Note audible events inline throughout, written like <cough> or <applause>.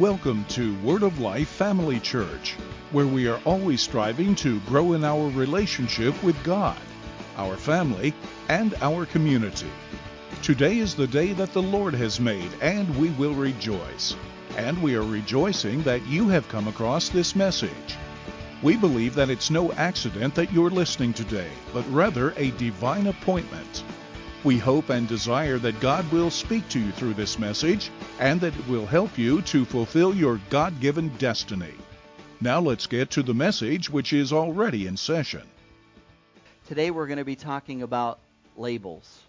Welcome to Word of Life Family Church, where we are always striving to grow in our relationship with God, our family, and our community. Today is the day that the Lord has made, and we will rejoice. And we are rejoicing that you have come across this message. We believe that it's no accident that you're listening today, but rather a divine appointment. We hope and desire that God will speak to you through this message and that it will help you to fulfill your God given destiny. Now let's get to the message which is already in session. Today we're going to be talking about labels.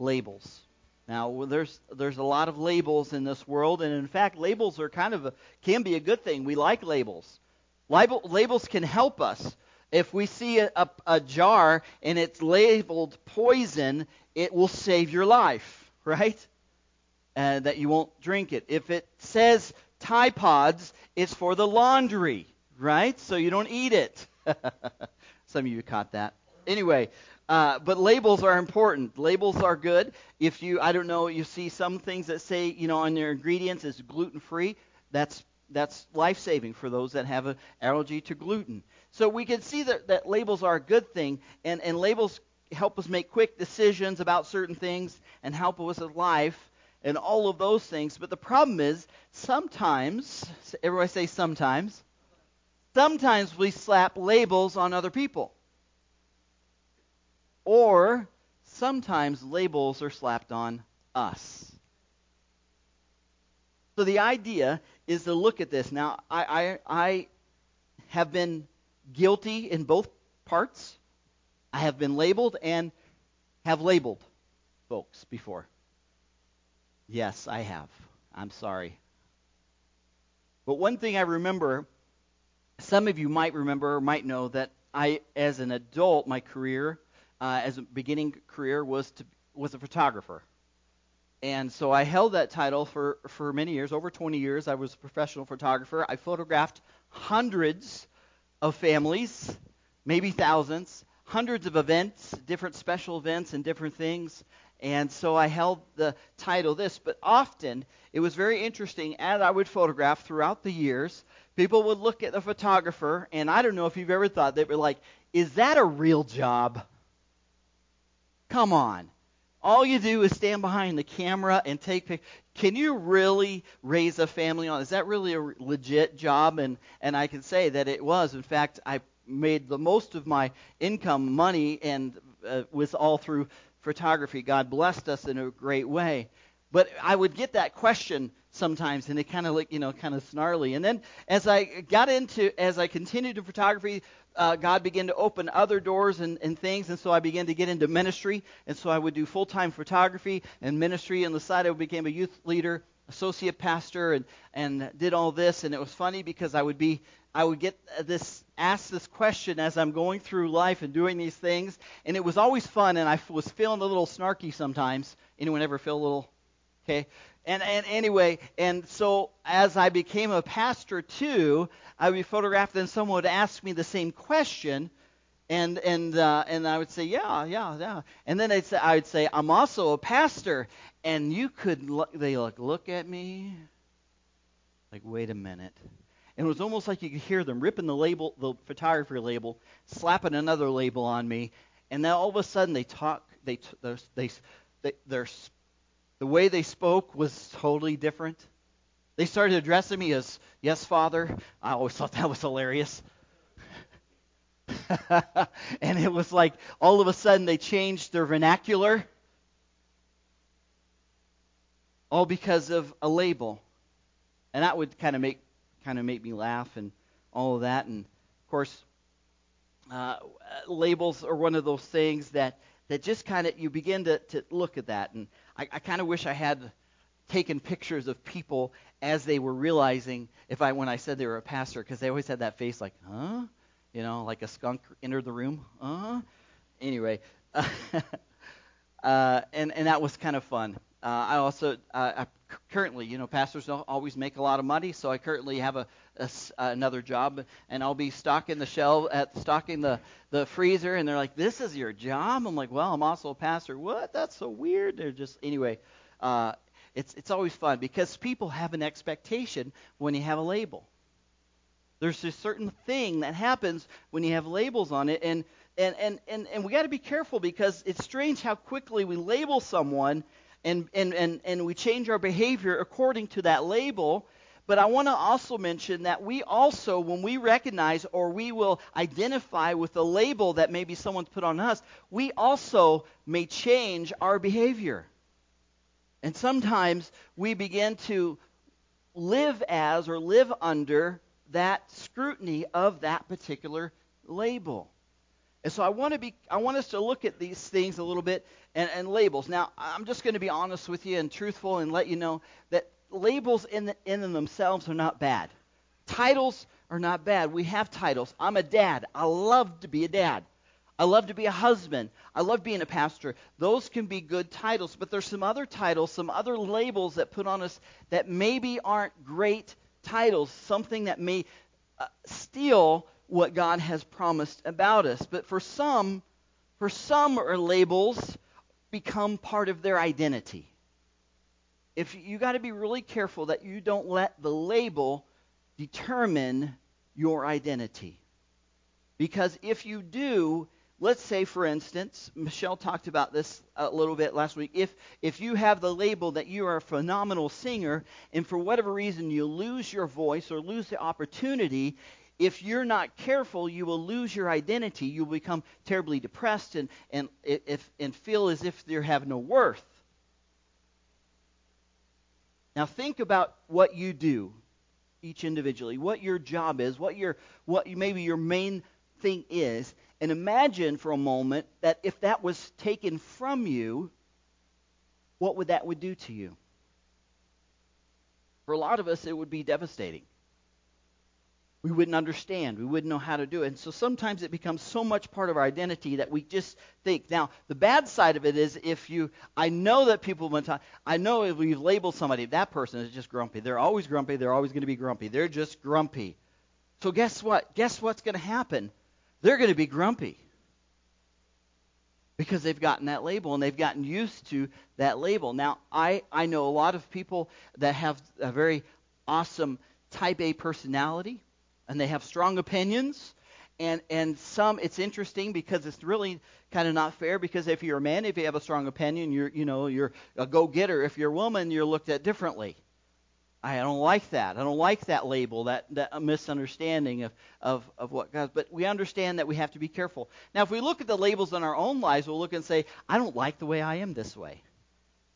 Labels. Now there's there's a lot of labels in this world and in fact labels are kind of a, can be a good thing. We like labels. Label, labels can help us. If we see a, a, jar and it's labeled poison, it will save your life, <laughs> right? And that you won't drink it. If it says Tide Pods, it's for the laundry, right? So you don't eat it. <laughs> Some of you caught that. Anyway, uh, but labels are important. Labels are good. If you, I don't know, you see some things that say, you know, on their ingredients is gluten free. That's that's life saving for those that have an allergy to gluten. So we can see that, that labels are a good thing, and, and labels help us make quick decisions about certain things and help us with life and all of those things. But the problem is, sometimes, everybody say sometimes, sometimes we slap labels on other people. Or sometimes labels are slapped on us. So the idea is to look at this. Now, I, I, I have been guilty in both parts. I have been labeled and have labeled folks before. Yes, I have. I'm sorry. But one thing I remember, some of you might remember or might know that I, as an adult, my career, uh, as a beginning career, was to was a photographer. And so I held that title for, for many years, over 20 years. I was a professional photographer. I photographed hundreds of families, maybe thousands, hundreds of events, different special events and different things. And so I held the title this, but often it was very interesting as I would photograph throughout the years. People would look at the photographer, and I don't know if you've ever thought, they were like, is that a real job? Come on. All you do is stand behind the camera and take pictures. Can you really raise a family on? Is that really a legit job? And and I can say that it was. In fact, I made the most of my income, money, and uh, was all through photography. God blessed us in a great way. But I would get that question sometimes, and it kind of like you know, kind of snarly. And then as I got into, as I continued in photography, uh, God began to open other doors and, and things, and so I began to get into ministry. And so I would do full time photography and ministry. On the side, I became a youth leader, associate pastor, and, and did all this. And it was funny because I would be I would get this asked this question as I'm going through life and doing these things, and it was always fun. And I was feeling a little snarky sometimes. Anyone ever feel a little okay? And, and anyway, and so as I became a pastor too, I would be photographed, and someone would ask me the same question, and and uh, and I would say, yeah, yeah, yeah, and then I'd say, I would say, I'm also a pastor, and you could look, they like look at me, like, wait a minute, and it was almost like you could hear them ripping the label, the photography label, slapping another label on me, and then all of a sudden they talk, they they they, they they're the way they spoke was totally different. They started addressing me as, Yes, Father. I always thought that was hilarious. <laughs> and it was like all of a sudden they changed their vernacular. All because of a label. And that would kind of make kind of make me laugh and all of that. And of course, uh, labels are one of those things that that just kind of you begin to, to look at that. And I, I kind of wish I had taken pictures of people as they were realizing if I when I said they were a pastor because they always had that face like huh? You know like a skunk entered the room huh? Anyway <laughs> uh, and and that was kind of fun uh, I also uh, I currently you know pastors don't always make a lot of money so I currently have a, a another job and I'll be stocking the shelf at stocking the the freezer and they're like this is your job? I'm like well I'm also a pastor. What? That's so weird. They're just anyway uh, it's it's always fun because people have an expectation when you have a label. There's a certain thing that happens when you have labels on it, and and and and, and we got to be careful because it's strange how quickly we label someone and and and and we change our behavior according to that label. But I want to also mention that we also, when we recognize or we will identify with the label that maybe someone's put on us, we also may change our behavior. And sometimes we begin to live as or live under that scrutiny of that particular label. And so I want to be I want us to look at these things a little bit and, and labels. Now I'm just going to be honest with you and truthful and let you know that labels in, the, in themselves are not bad. Titles are not bad. We have titles. I'm a dad. I love to be a dad. I love to be a husband. I love being a pastor. Those can be good titles, but there's some other titles, some other labels that put on us that maybe aren't great titles, something that may uh, steal what God has promised about us. But for some, for some our labels become part of their identity. If you got to be really careful that you don't let the label determine your identity. Because if you do, let's say for instance, Michelle talked about this a little bit last week. If if you have the label that you are a phenomenal singer and for whatever reason you lose your voice or lose the opportunity, if you're not careful, you will lose your identity. You'll become terribly depressed and, and, if, and feel as if you have no worth. Now, think about what you do, each individually, what your job is, what your, what maybe your main thing is, and imagine for a moment that if that was taken from you, what would that would do to you? For a lot of us, it would be devastating we wouldn't understand. We wouldn't know how to do it. And so sometimes it becomes so much part of our identity that we just think. Now, the bad side of it is if you, I know that people, when I know if we've labeled somebody, that person is just grumpy. They're always grumpy. They're always going to be grumpy. They're just grumpy. So guess what? Guess what's going to happen? They're going to be grumpy because they've gotten that label and they've gotten used to that label. Now, I, I know a lot of people that have a very awesome type A personality and they have strong opinions. And and some it's interesting because it's really kind of not fair because if you're a man, if you have a strong opinion, you're you know you're a go-getter. If you're a woman, you're looked at differently. I don't like that. I don't like that label, that, that misunderstanding of, of, of what God. But we understand that we have to be careful. Now, if we look at the labels in our own lives, we'll look and say, I don't like the way I am this way.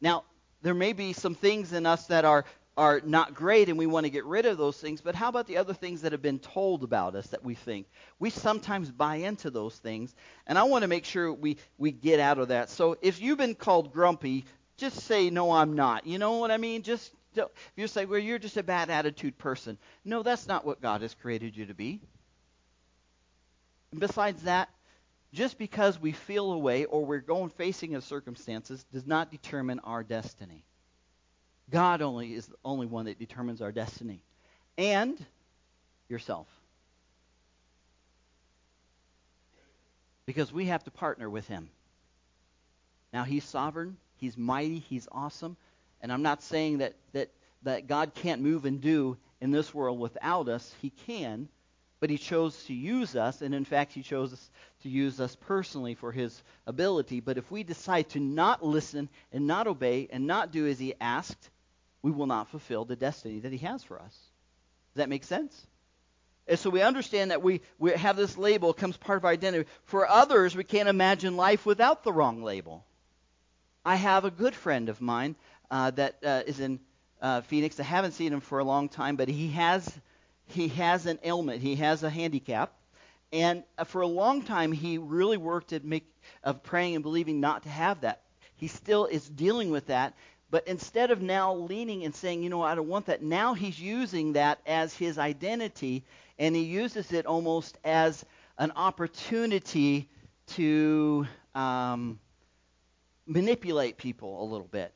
Now, there may be some things in us that are are not great and we want to get rid of those things, but how about the other things that have been told about us that we think? We sometimes buy into those things, and I want to make sure we, we get out of that. So if you've been called grumpy, just say, No, I'm not. You know what I mean? Just if you say, Well, you're just a bad attitude person. No, that's not what God has created you to be. And besides that, just because we feel a way or we're going facing a circumstances does not determine our destiny. God only is the only one that determines our destiny. And yourself. Because we have to partner with Him. Now, He's sovereign, He's mighty, He's awesome. And I'm not saying that, that, that God can't move and do in this world without us. He can. But He chose to use us. And in fact, He chose to use us personally for His ability. But if we decide to not listen and not obey and not do as He asked, we will not fulfill the destiny that He has for us. Does that make sense? And so we understand that we, we have this label, it becomes part of our identity. For others, we can't imagine life without the wrong label. I have a good friend of mine uh, that uh, is in uh, Phoenix. I haven't seen him for a long time, but he has he has an ailment. He has a handicap, and uh, for a long time he really worked at make of praying and believing not to have that. He still is dealing with that, but instead of now leaning and saying, you know, I don't want that, now he's using that as his identity, and he uses it almost as an opportunity to um, manipulate people a little bit.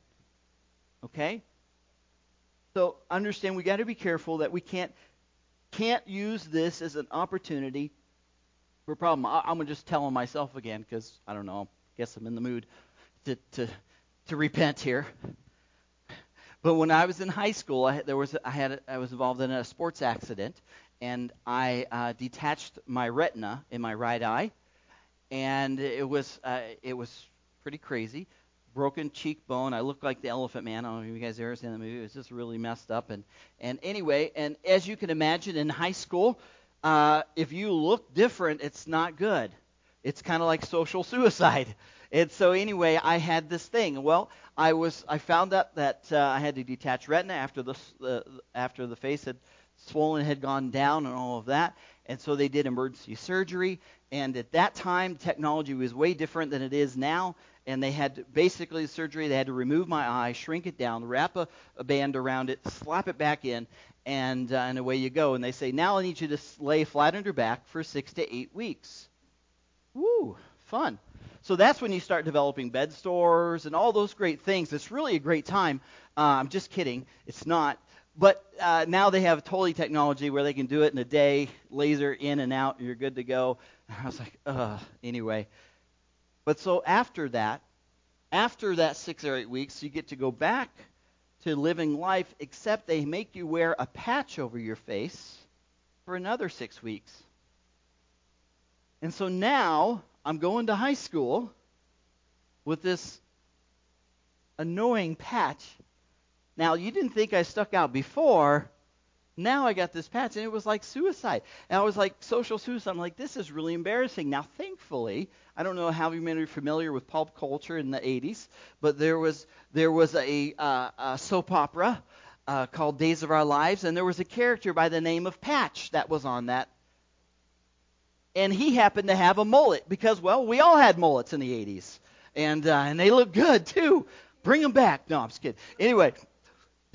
Okay? So understand we got to be careful that we can't can't use this as an opportunity for a problem. I, am gonna just tell him myself again because I don't know. I guess I'm in the mood to to to repent here. But when I was in high school, I, there was I had I was involved in a sports accident, and I uh, detached my retina in my right eye, and it was uh, it was pretty crazy. Broken cheekbone. I looked like the Elephant Man. I don't know if you guys ever seen the movie. It was just really messed up. And and anyway, and as you can imagine, in high school, uh, if you look different, it's not good. It's kind of like social suicide. <laughs> And so anyway, I had this thing. Well, I was I found out that uh, I had to detach retina after the uh, after the face had swollen had gone down and all of that. And so they did emergency surgery. And at that time, technology was way different than it is now. And they had to, basically the surgery. They had to remove my eye, shrink it down, wrap a, a band around it, slap it back in, and uh, and away you go. And they say now I need you to lay flat on your back for six to eight weeks. Woo, fun. So that's when you start developing bed sores and all those great things. It's really a great time. Uh, I'm just kidding. It's not. But uh, now they have totally technology where they can do it in a day, laser in and out, and you're good to go. And <laughs> I was like, ugh. Anyway, but so after that, after that six or eight weeks, you get to go back to living life, except they make you wear a patch over your face for another six weeks. And so now I'm going to high school with this annoying patch. Now, you didn't think I stuck out before. Now I got this patch, and it was like suicide. And I was like social suicide. I'm like, this is really embarrassing. Now, thankfully, I don't know how many of you are familiar with pulp culture in the 80s, but there was there was a, uh, a soap opera uh, called Days of Our Lives, and there was a character by the name of Patch that was on that and he happened to have a mullet because, well, we all had mullets in the 80s, and uh, and they look good too. Bring them back. No, I'm just kidding. Anyway,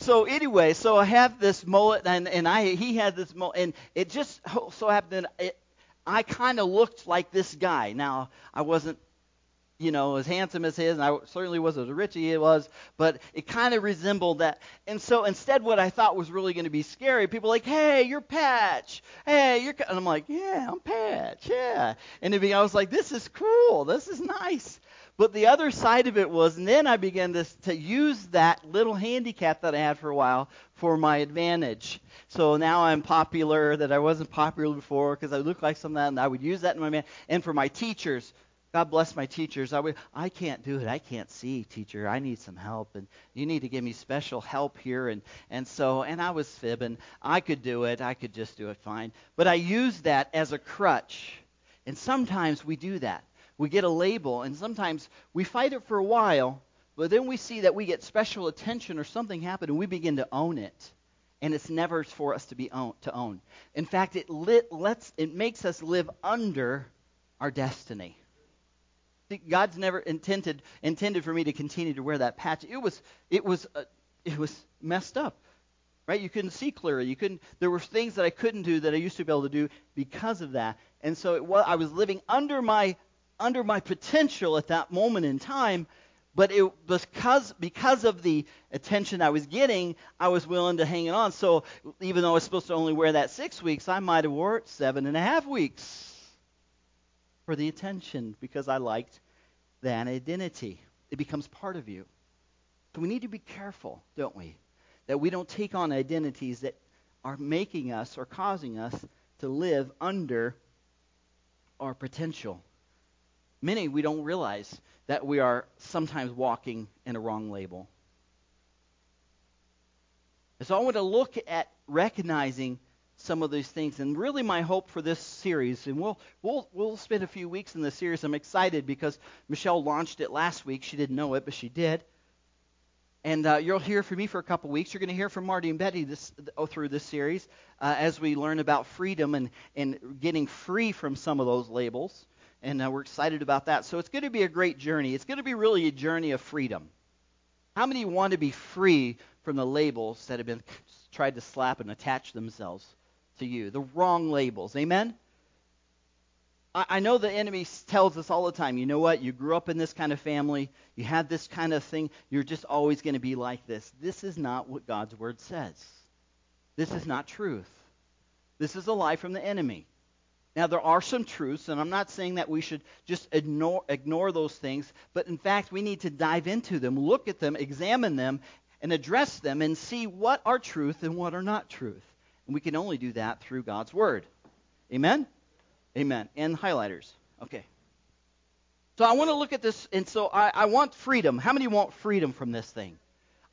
so anyway, so I have this mullet, and and I he had this mullet, and it just so happened that I kind of looked like this guy. Now I wasn't you know, as handsome as his, and I certainly wasn't as rich as he was, but it kind of resembled that. And so instead, what I thought was really going to be scary, people like, hey, you're Patch. Hey, you're. And I'm like, yeah, I'm Patch. Yeah. And I was like, this is cool. This is nice. But the other side of it was, and then I began to, to use that little handicap that I had for a while for my advantage. So now I'm popular that I wasn't popular before because I look like some of that, and I would use that in my man. And for my teachers, God bless my teachers. I, would, I can't do it. I can't see, teacher. I need some help, and you need to give me special help here. And, and so, and I was fibbing. I could do it. I could just do it fine. But I used that as a crutch. And sometimes we do that. We get a label, and sometimes we fight it for a while, but then we see that we get special attention or something happened, and we begin to own it. And it's never for us to be own, to own. In fact, it lit, lets it makes us live under our destiny. God's never intended intended for me to continue to wear that patch. It was it was uh, it was messed up, right? You couldn't see clearly. You couldn't. There were things that I couldn't do that I used to be able to do because of that. And so it was, I was living under my under my potential at that moment in time. But it because because of the attention I was getting, I was willing to hang it on. So even though I was supposed to only wear that six weeks, I might have wore it seven and a half weeks for the attention because I liked that identity. It becomes part of you. So we need to be careful, don't we? That we don't take on identities that are making us or causing us to live under our potential. Many we don't realize that we are sometimes walking in a wrong label. so I want to look at recognizing some of these things. And really, my hope for this series, and we'll we'll we'll spend a few weeks in this series. I'm excited because Michelle launched it last week. She didn't know it, but she did. And uh, you'll hear from me for a couple weeks. You're going to hear from Marty and Betty this, oh, through this series uh, as we learn about freedom and, and getting free from some of those labels. And uh, we're excited about that. So it's going to be a great journey. It's going to be really a journey of freedom. How many want to be free from the labels that have been tried to slap and attach themselves to you, the wrong labels. Amen? I, I know the enemy tells us all the time, you know what? You grew up in this kind of family, you had this kind of thing, you're just always going to be like this. This is not what God's word says. This is not truth. This is a lie from the enemy. Now, there are some truths, and I'm not saying that we should just ignore, ignore those things, but in fact, we need to dive into them, look at them, examine them, and address them and see what are truth and what are not truth. And we can only do that through God's Word. Amen? Amen. And highlighters. Okay. So I want to look at this, and so I, I want freedom. How many want freedom from this thing?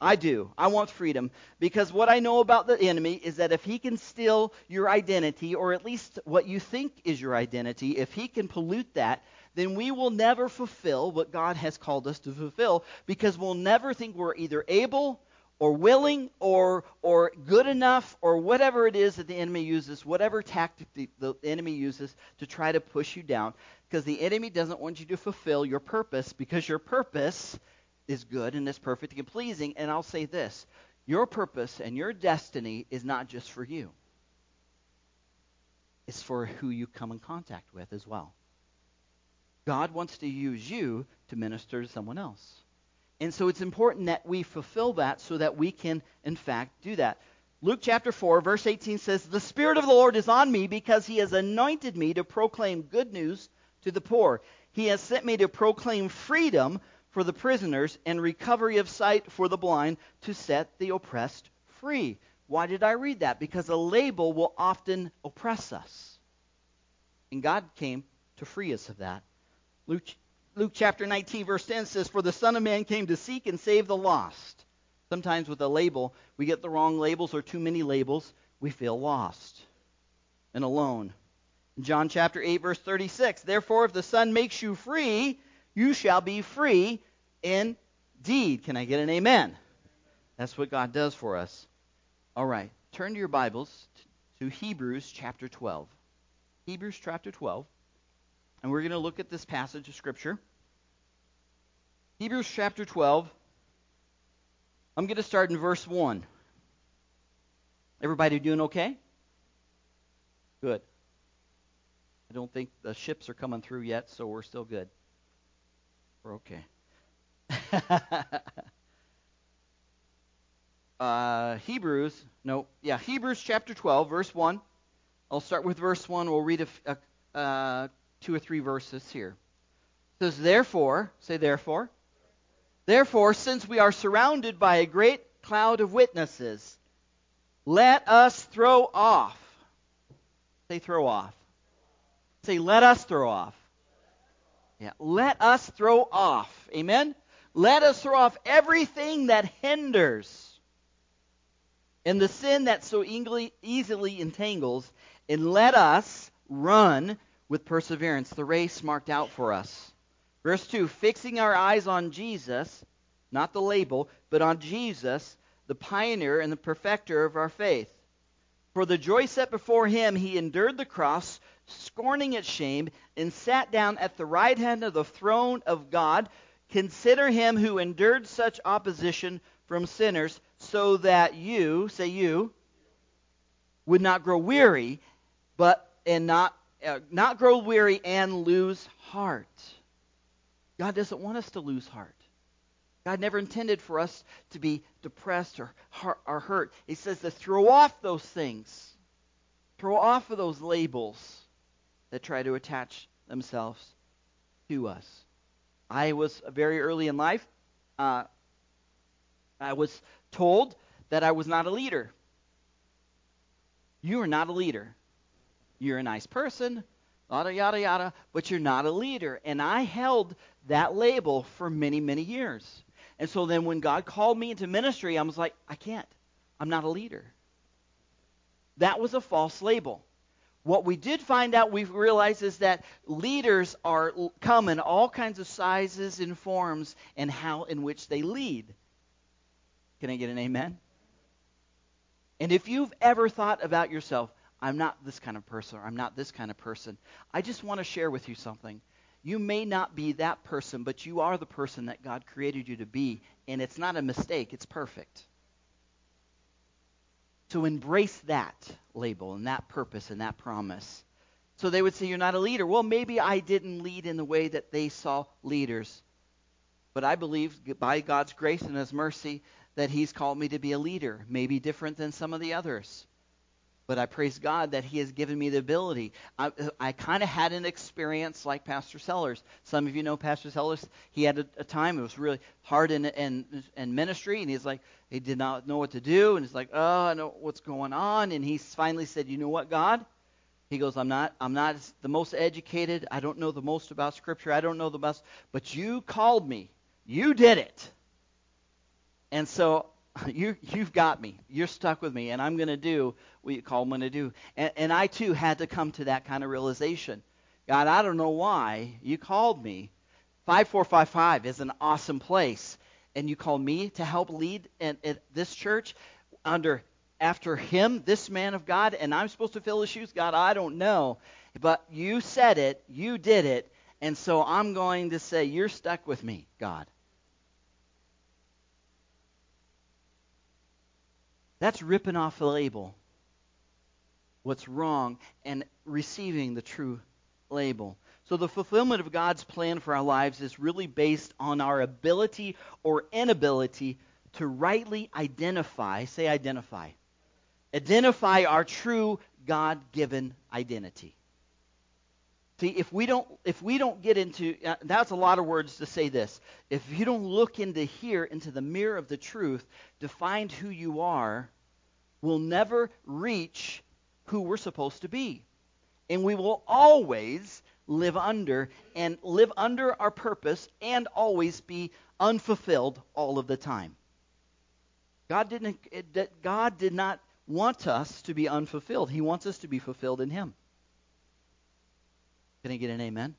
I do. I want freedom because what I know about the enemy is that if he can steal your identity, or at least what you think is your identity, if he can pollute that, then we will never fulfill what God has called us to fulfill because we'll never think we're either able or willing or or good enough or whatever it is that the enemy uses, whatever tactic the, the enemy uses to try to push you down because the enemy doesn't want you to fulfill your purpose because your purpose is good and is perfect and pleasing. And I'll say this your purpose and your destiny is not just for you, it's for who you come in contact with as well. God wants to use you to minister to someone else. And so it's important that we fulfill that so that we can, in fact, do that. Luke chapter 4, verse 18 says, The Spirit of the Lord is on me because he has anointed me to proclaim good news to the poor. He has sent me to proclaim freedom for the prisoners and recovery of sight for the blind to set the oppressed free. Why did I read that? Because a label will often oppress us. And God came to free us of that. Luke, Luke chapter 19, verse 10 says, For the Son of Man came to seek and save the lost. Sometimes with a label, we get the wrong labels or too many labels, we feel lost and alone. John chapter 8, verse 36. Therefore, if the Son makes you free, you shall be free indeed. Can I get an amen? That's what God does for us. All right. Turn to your Bibles to Hebrews chapter 12. Hebrews chapter 12. And we're going to look at this passage of Scripture. Hebrews chapter 12. I'm going to start in verse 1. Everybody doing okay? Good. I don't think the ships are coming through yet, so we're still good. We're okay. <laughs> uh, Hebrews, no, yeah, Hebrews chapter 12, verse 1. I'll start with verse 1. We'll read a, a, uh, two or three verses here. It says, Therefore, say therefore. Therefore, since we are surrounded by a great cloud of witnesses, let us throw off. Say throw off. Say, let us throw off. Yeah, let us throw off. Amen? Let us throw off everything that hinders and the sin that so easily entangles, and let us run with perseverance the race marked out for us. Verse 2 Fixing our eyes on Jesus, not the label, but on Jesus, the pioneer and the perfecter of our faith. For the joy set before him, he endured the cross scorning its shame, and sat down at the right hand of the throne of God. Consider him who endured such opposition from sinners, so that you, say you, would not grow weary, but and not uh, not grow weary and lose heart. God doesn't want us to lose heart. God never intended for us to be depressed or, or hurt. He says to throw off those things. Throw off of those labels that try to attach themselves to us. I was very early in life, uh, I was told that I was not a leader. You are not a leader. You're a nice person, yada, yada, yada, but you're not a leader. And I held that label for many, many years. And so then when God called me into ministry, I was like, I can't. I'm not a leader. That was a false label. What we did find out, we realized, is that leaders are come in all kinds of sizes and forms and how in which they lead. Can I get an amen? And if you've ever thought about yourself, I'm not this kind of person, or I'm not this kind of person, I just want to share with you something. You may not be that person, but you are the person that God created you to be, and it's not a mistake, it's perfect to embrace that label and that purpose and that promise. So they would say, You're not a leader. Well, maybe I didn't lead in the way that they saw leaders. But I believe, by God's grace and His mercy, that He's called me to be a leader, maybe different than some of the others. But I praise God that He has given me the ability. I, I kind of had an experience like Pastor Sellers. Some of you know Pastor Sellers. He had a, a time it was really hard in, in in ministry, and he's like he did not know what to do, and he's like, oh, I know what's going on, and he finally said, you know what, God. He goes, I'm not, I'm not the most educated. I don't know the most about Scripture. I don't know the best, but you called me. You did it. And so <laughs> you you've got me. You're stuck with me, and I'm going to do what you call me to do. And, and I too had to come to that kind of realization. God, I don't know why you called me. 5455 is an awesome place, and you called me to help lead in, in this church under after him, this man of God, and I'm supposed to fill his shoes. God, I don't know, but you said it, you did it, and so I'm going to say you're stuck with me, God. That's ripping off the label. What's wrong and receiving the true label. So the fulfillment of God's plan for our lives is really based on our ability or inability to rightly identify, say identify. Identify our true God-given identity. See, if we don't if we don't get into uh, that's a lot of words to say this. If you don't look into here into the mirror of the truth to find who you are, we'll never reach who we're supposed to be. And we will always live under and live under our purpose and always be unfulfilled all of the time. God didn't God did not want us to be unfulfilled. He wants us to be fulfilled in him. Can I get an amen?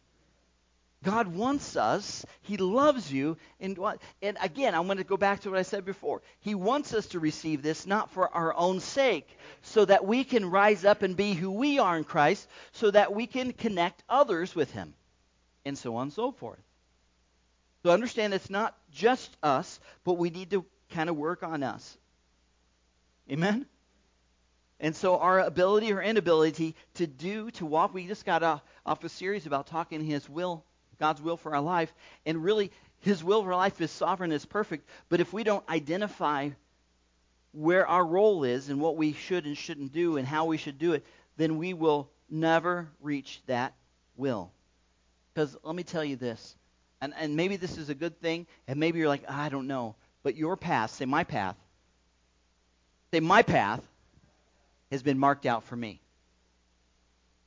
God wants us. He loves you. And, and again, I'm going to go back to what I said before. He wants us to receive this not for our own sake, so that we can rise up and be who we are in Christ, so that we can connect others with Him, and so on and so forth. So understand it's not just us, but we need to kind of work on us. Amen? And so our ability or inability to do, to walk, we just got off, a series about talking His will, God's will for our life. And really, His will for life is sovereign, is perfect. But if we don't identify where our role is and what we should and shouldn't do and how we should do it, then we will never reach that will. Because let me tell you this, and, and maybe this is a good thing, and maybe you're like, I don't know. But your path, say my path, say my path has been marked out for me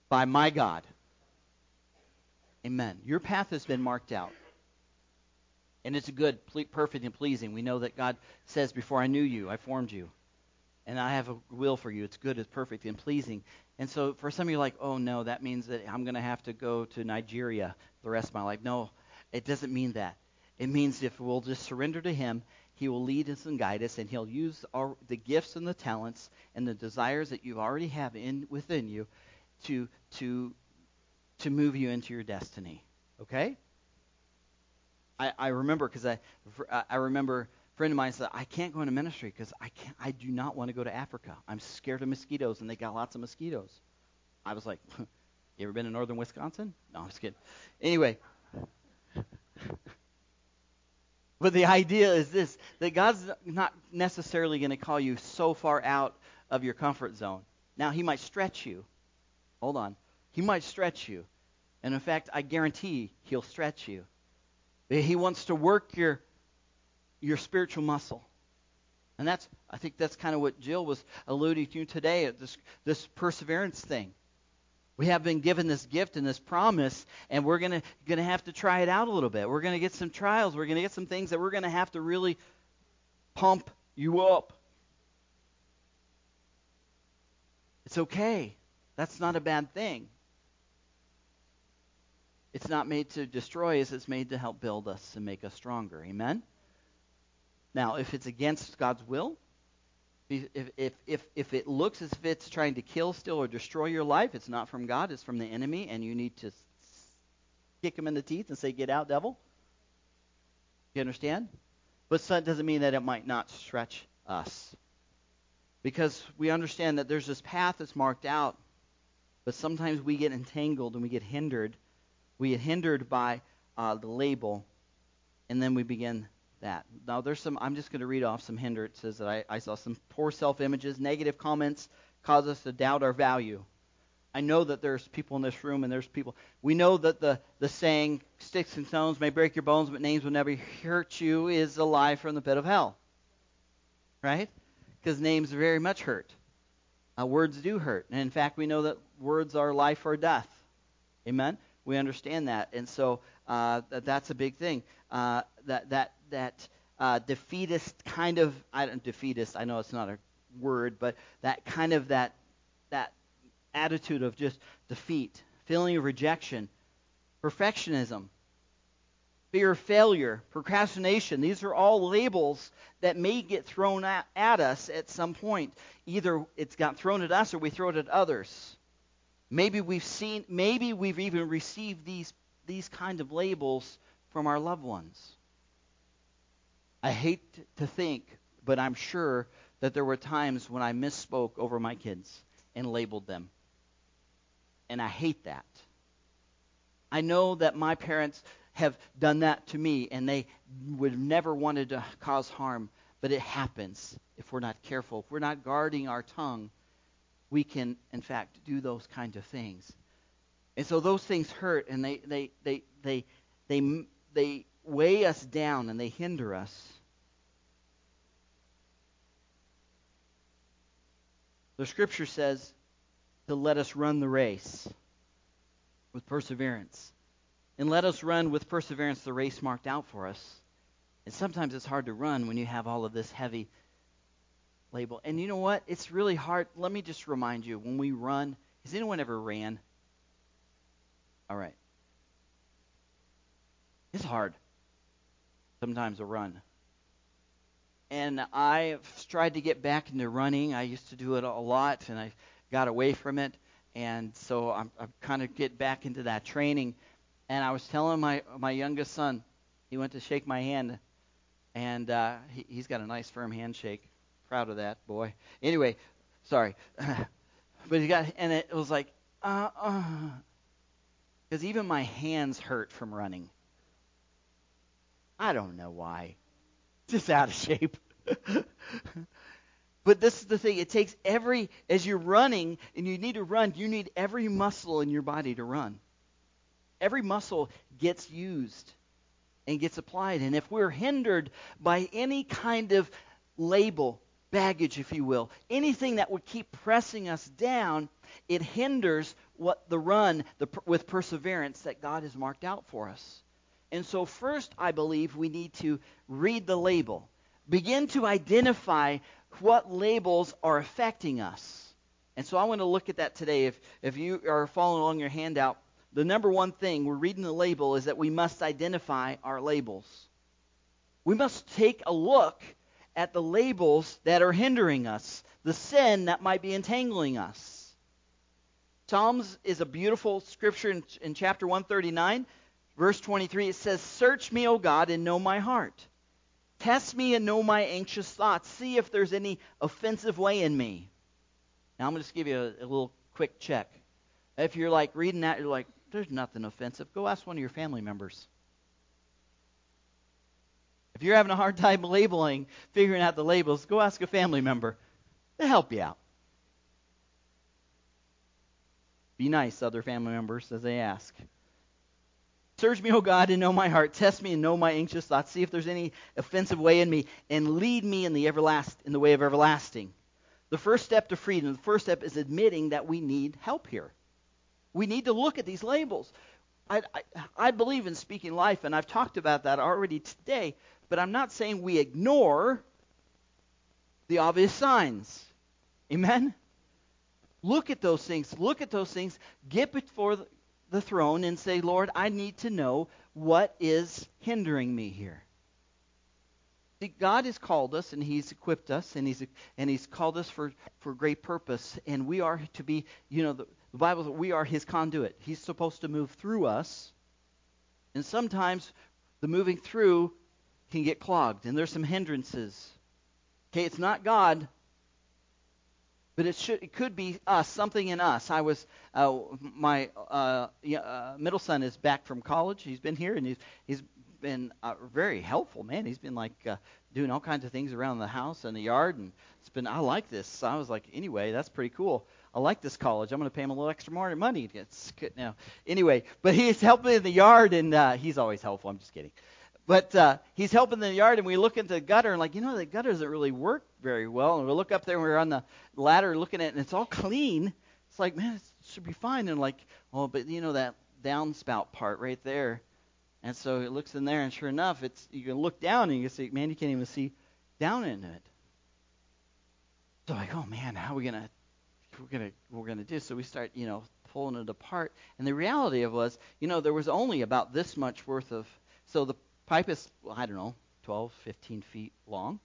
by my God. Amen. Your path has been marked out. And it's good, perfect, and pleasing. We know that God says, Before I knew you, I formed you. And I have a will for you. It's good, it's perfect, and pleasing. And so for some of you, like, oh no, that means that I'm going to have to go to Nigeria the rest of my life. No, it doesn't mean that. It means if we'll just surrender to Him he will lead us and guide us, and He'll use our, the gifts and the talents and the desires that you already have in within you to to to move you into your destiny. Okay? I, I remember because I I remember a friend of mine said I can't go into ministry because I can't I do not want to go to Africa. I'm scared of mosquitoes, and they got lots of mosquitoes. I was like, <laughs> you ever been in northern Wisconsin? No, I'm just kidding. Anyway. <laughs> But the idea is this that God's not necessarily going to call you so far out of your comfort zone. Now, He might stretch you. Hold on. He might stretch you. And in fact, I guarantee He'll stretch you. He wants to work your, your spiritual muscle. And that's, I think that's kind of what Jill was alluding to today, this, this perseverance thing. We have been given this gift and this promise, and we're going to have to try it out a little bit. We're going to get some trials. We're going to get some things that we're going to have to really pump you up. It's okay. That's not a bad thing. It's not made to destroy us, it's made to help build us and make us stronger. Amen? Now, if it's against God's will, if, if, if, if it looks as if it's trying to kill, steal, or destroy your life, it's not from God, it's from the enemy, and you need to kick him in the teeth and say, Get out, devil. You understand? But that doesn't mean that it might not stretch us. Because we understand that there's this path that's marked out, but sometimes we get entangled and we get hindered. We get hindered by uh, the label, and then we begin that. Now, there's some, I'm just going to read off some hindrances that I, I saw some poor self images, negative comments, cause us to doubt our value. I know that there's people in this room and there's people. We know that the, the saying, sticks and stones may break your bones, but names will never hurt you, is a lie from the pit of hell. Right? Because names very much hurt. Uh, words do hurt. And in fact, we know that words are life or death. Amen? We understand that. And so uh, that, that's a big thing. Uh, that, that, that uh, defeatist kind of, I don't, defeatist, I know it's not a word, but that kind of that, that attitude of just defeat, feeling of rejection, perfectionism, fear of failure, procrastination. These are all labels that may get thrown at, at, us at some point. Either it's got thrown at us or we throw it at others. Maybe we've seen maybe we've even received these these kind of labels from our loved ones. I hate to think, but I'm sure that there were times when I misspoke over my kids and labeled them and I hate that. I know that my parents have done that to me, and they would never wanted to cause harm, but it happens if we're not careful. If we're not guarding our tongue, we can, in fact, do those kinds of things. And so those things hurt, and they they they they they they weigh us down, and they hinder us. The scripture says to let us run the race with perseverance. And let us run with perseverance the race marked out for us. And sometimes it's hard to run when you have all of this heavy label. And you know what? It's really hard. Let me just remind you when we run, has anyone ever ran? All right. It's hard sometimes to run. And I've tried to get back into running. I used to do it a lot, and I got away from it, and so I'm, I'm kind of get back into that training. And I was telling my my youngest son, he went to shake my hand, and uh, he, he's got a nice firm handshake. Proud of that boy. Anyway, sorry, <laughs> but he got and it was like, uh, uh, because even my hands hurt from running. I don't know why. Just out of shape. <laughs> But this is the thing it takes every, as you're running and you need to run, you need every muscle in your body to run. Every muscle gets used and gets applied. And if we're hindered by any kind of label, baggage, if you will, anything that would keep pressing us down, it hinders what the run the, with perseverance that God has marked out for us. And so, first, I believe we need to read the label, begin to identify what labels are affecting us. And so I want to look at that today. If, if you are following along your handout, the number one thing we're reading the label is that we must identify our labels. We must take a look at the labels that are hindering us, the sin that might be entangling us. Psalms is a beautiful scripture in, in chapter 139, verse 23. It says, Search me, O God, and know my heart. Test me and know my anxious thoughts. See if there's any offensive way in me. Now, I'm going to just give you a, a little quick check. If you're like reading that, you're like, there's nothing offensive, go ask one of your family members. If you're having a hard time <laughs> labeling, figuring out the labels, go ask a family member. to help you out. Be nice, to other family members, as they ask. Search me, O God, and know my heart. Test me and know my anxious thoughts. See if there's any offensive way in me, and lead me in the everlast in the way of everlasting. The first step to freedom, the first step is admitting that we need help here. We need to look at these labels. I, I, I believe in speaking life, and I've talked about that already today, but I'm not saying we ignore the obvious signs. Amen? Look at those things. Look at those things. Get before the throne and say, Lord, I need to know what is hindering me here. God has called us and He's equipped us and He's and He's called us for, for great purpose. And we are to be, you know, the, the Bible we are His conduit. He's supposed to move through us. And sometimes the moving through can get clogged and there's some hindrances. Okay, it's not God, but it should it could be us something in us i was uh, my uh, uh, middle son is back from college he's been here and he's he's been uh, very helpful, man. He's been like uh, doing all kinds of things around the house and the yard, and it's been. I like this. So I was like, anyway, that's pretty cool. I like this college. I'm going to pay him a little extra money. It's good now. Anyway, but he's helping in the yard, and uh, he's always helpful. I'm just kidding. But uh, he's helping in the yard, and we look into the gutter, and like, you know, the gutter doesn't really work very well. And we look up there, and we're on the ladder looking at it, and it's all clean. It's like, man, it should be fine. And like, oh, but you know that downspout part right there. And so it looks in there, and sure enough, it's you can look down and you can see, man, you can't even see down in it. So like, oh man, how are we gonna we're gonna we're gonna do? So we start, you know, pulling it apart. And the reality of was, you know, there was only about this much worth of. So the pipe is, well, I don't know, 12, 15 feet long.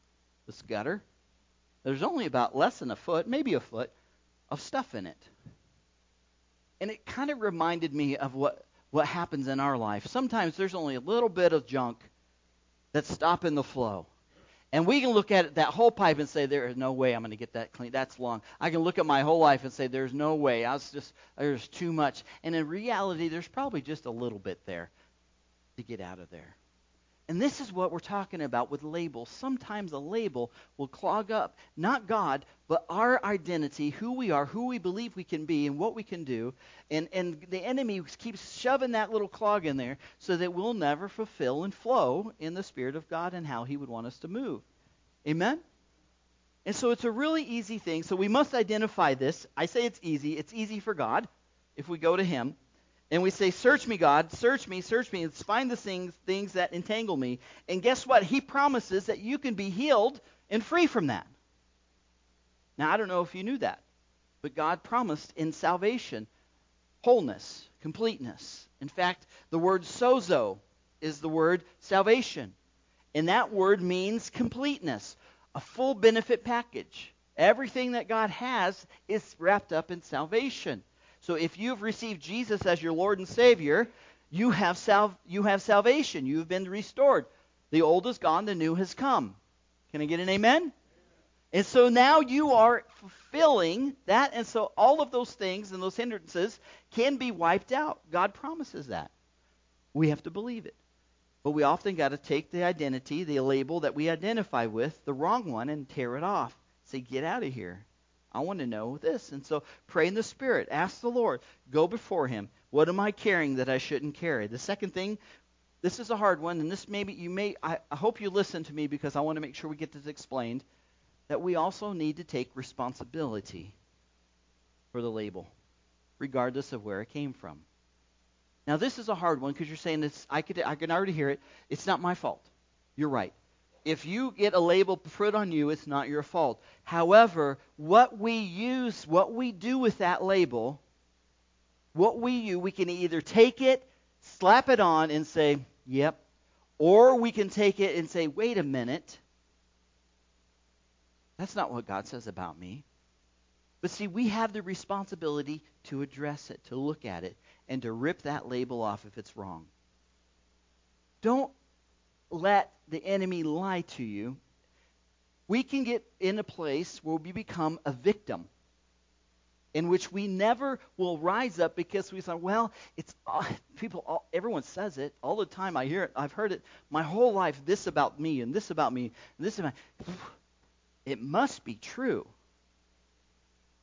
This gutter. There's only about less than a foot, maybe a foot, of stuff in it. And it kind of reminded me of what what happens in our life. Sometimes there's only a little bit of junk that's stopping the flow. And we can look at that whole pipe and say, there is no way I'm going to get that clean. That's long. I can look at my whole life and say, there's no way. I was just, there's too much. And in reality, there's probably just a little bit there to get out of there. And this is what we're talking about with labels. Sometimes a label will clog up not God, but our identity, who we are, who we believe we can be, and what we can do. And, and the enemy keeps shoving that little clog in there so that we'll never fulfill and flow in the Spirit of God and how He would want us to move. Amen? And so it's a really easy thing. So we must identify this. I say it's easy. It's easy for God if we go to Him. And we say, Search me, God, search me, search me, and find the things, things that entangle me. And guess what? He promises that you can be healed and free from that. Now, I don't know if you knew that, but God promised in salvation wholeness, completeness. In fact, the word sozo is the word salvation. And that word means completeness, a full benefit package. Everything that God has is wrapped up in salvation. So if you've received Jesus as your Lord and Savior, you have, sal- you have salvation. You've been restored. The old is gone, the new has come. Can I get an amen? And so now you are fulfilling that, and so all of those things and those hindrances can be wiped out. God promises that. We have to believe it. But we often got to take the identity, the label that we identify with, the wrong one, and tear it off. Say, get out of here. I want to know this. And so pray in the Spirit. Ask the Lord. Go before Him. What am I carrying that I shouldn't carry? The second thing, this is a hard one, and this maybe you may, I, I hope you listen to me because I want to make sure we get this explained, that we also need to take responsibility for the label, regardless of where it came from. Now, this is a hard one because you're saying this. I could, I can already hear it. It's not my fault. You're right if you get a label put on you, it's not your fault. However, what we use, what we do with that label, what we use, we can either take it, slap it on, and say, yep, or we can take it and say, wait a minute, that's not what God says about me. But see, we have the responsibility to address it, to look at it, and to rip that label off if it's wrong. Don't let the enemy lie to you, we can get in a place where we become a victim in which we never will rise up because we say, well, it's <laughs> people, all, everyone says it all the time. I hear it. I've heard it my whole life. This about me and this about me and this about. <sighs> It must be true.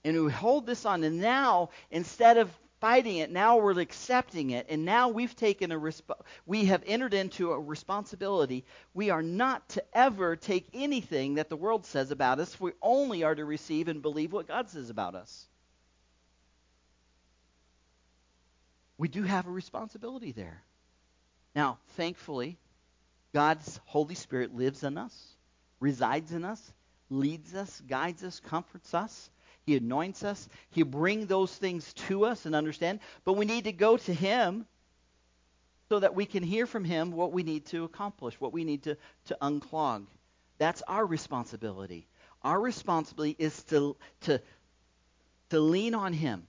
And we hold this on, and now instead of fighting it. Now we're accepting it, and now we've taken a resp- we have entered into a responsibility. We are not to ever take anything that the world says about us. We only are to receive and believe what God says about us. We do have a responsibility there. Now, thankfully, God's Holy Spirit lives in us, resides in us, leads us, guides us, comforts us. He anoints us. He'll bring those things to us and understand. But we need to go to Him so that we can hear from Him what we need to accomplish, what we need to, to unclog. That's our responsibility. Our responsibility is to, to, to lean on Him,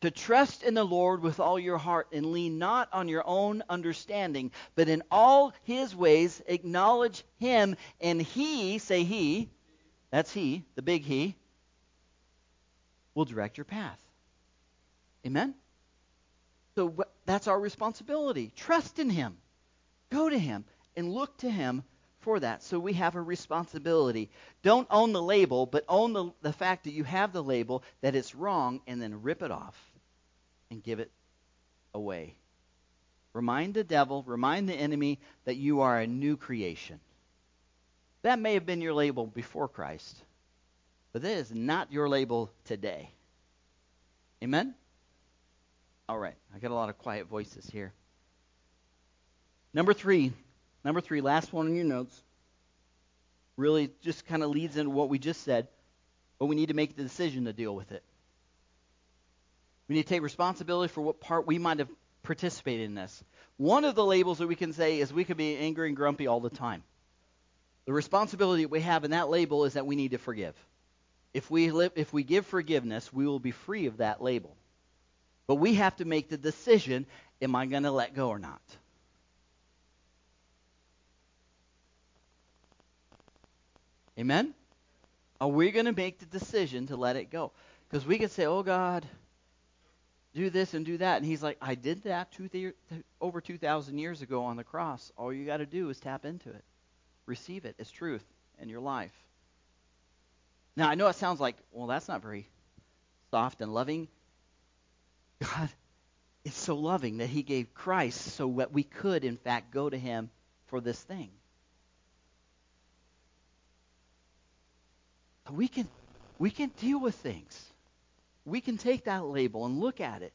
to trust in the Lord with all your heart and lean not on your own understanding, but in all His ways acknowledge Him, and He, say He, that's He, the big He, will direct your path. Amen? So that's our responsibility. Trust in Him. Go to Him and look to Him for that. So we have a responsibility. Don't own the label, but own the, the fact that you have the label, that it's wrong, and then rip it off and give it away. Remind the devil, remind the enemy that you are a new creation. That may have been your label before Christ, but that is not your label today. Amen? All right. I got a lot of quiet voices here. Number three. Number three, last one in your notes. Really just kind of leads into what we just said, but we need to make the decision to deal with it. We need to take responsibility for what part we might have participated in this. One of the labels that we can say is we could be angry and grumpy all the time. The responsibility we have in that label is that we need to forgive. If we, live, if we give forgiveness, we will be free of that label. But we have to make the decision am I going to let go or not? Amen? Are we going to make the decision to let it go? Because we can say, oh, God, do this and do that. And he's like, I did that two over 2,000 years ago on the cross. All you got to do is tap into it, receive it as truth in your life. Now, I know it sounds like, well, that's not very soft and loving. God is so loving that he gave Christ so that we could, in fact, go to him for this thing. We can, we can deal with things. We can take that label and look at it.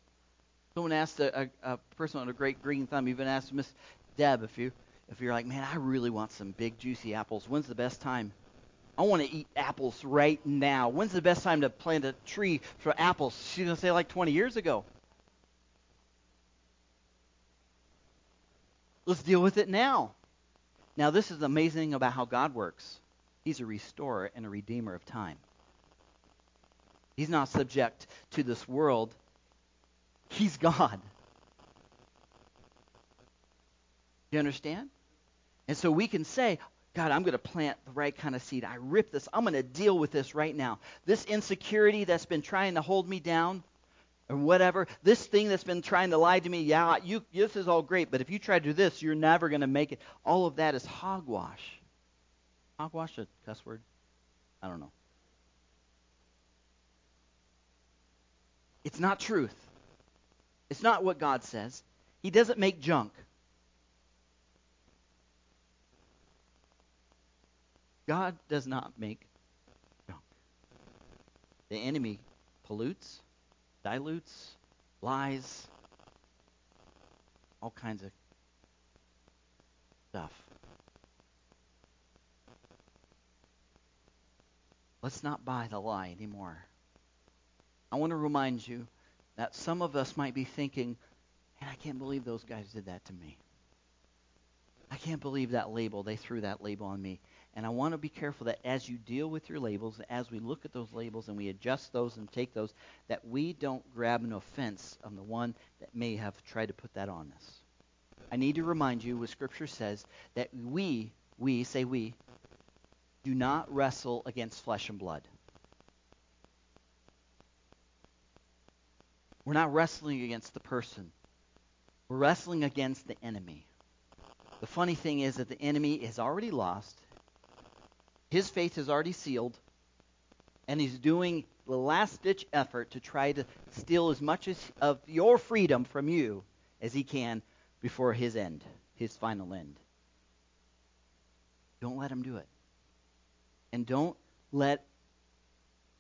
Someone asked a, a, a person on a great green thumb, even asked Miss Deb if you if you're like, man, I really want some big juicy apples. When's the best time? I want to eat apples right now. When's the best time to plant a tree for apples? She's going to say like 20 years ago. Let's deal with it now. Now, this is amazing about how God works. He's a restorer and a redeemer of time. He's not subject to this world. He's God. You understand? And so we can say, God, I'm going to plant the right kind of seed. I rip this. I'm going to deal with this right now. This insecurity that's been trying to hold me down or whatever, this thing that's been trying to lie to me, yeah, you, this is all great, but if you try to do this, you're never going to make it. All of that is hogwash. Hogwash a cuss word? I don't know. It's not truth. It's not what God says. He doesn't make junk. God does not make junk. The enemy pollutes, dilutes, lies, all kinds of stuff. Let's not buy the lie anymore. I want to remind you that some of us might be thinking, man, I can't believe those guys did that to me. I can't believe that label. They threw that label on me. And I want to be careful that as you deal with your labels, as we look at those labels and we adjust those and take those, that we don't grab an offense on the one that may have tried to put that on us. I need to remind you what Scripture says that we, we, say we, do not wrestle against flesh and blood. We're not wrestling against the person. We're wrestling against the enemy. The funny thing is that the enemy is already lost. His faith is already sealed. And he's doing the last ditch effort to try to steal as much as, of your freedom from you as he can before his end, his final end. Don't let him do it. And don't let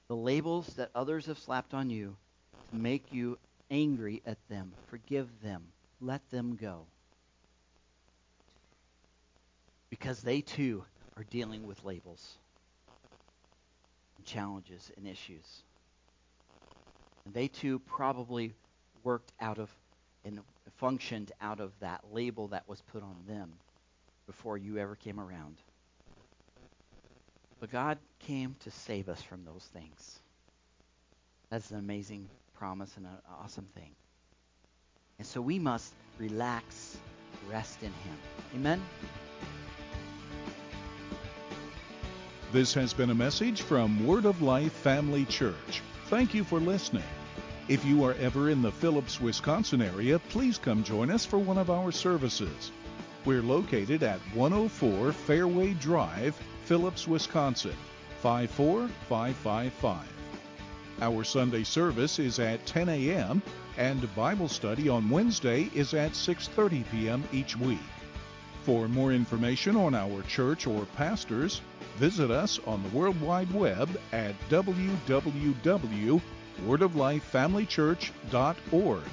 the labels that others have slapped on you make you angry at them. Forgive them. Let them go. Because they too are dealing with labels and challenges and issues. And they too probably worked out of and functioned out of that label that was put on them before you ever came around. But God came to save us from those things. That's an amazing promise and an awesome thing. And so we must relax, rest in Him. Amen? This has been a message from Word of Life Family Church. Thank you for listening. If you are ever in the Phillips, Wisconsin area, please come join us for one of our services. We're located at 104 Fairway Drive, Phillips, Wisconsin 54555. Our Sunday service is at 10 a.m. and Bible study on Wednesday is at 6:30 p.m. each week. For more information on our church or pastors, visit us on the World Wide Web at www.wordoflifefamilychurch.org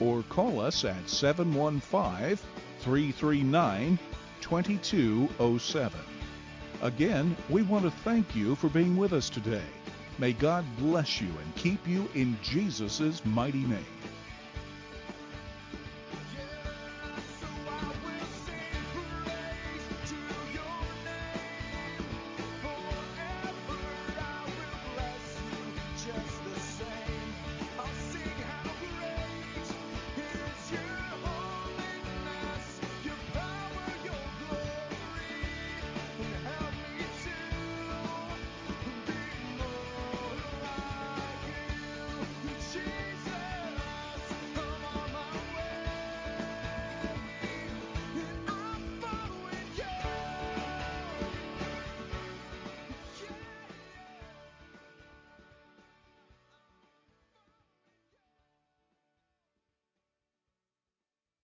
or call us at 715 339 2207. Again, we want to thank you for being with us today. May God bless you and keep you in Jesus' mighty name.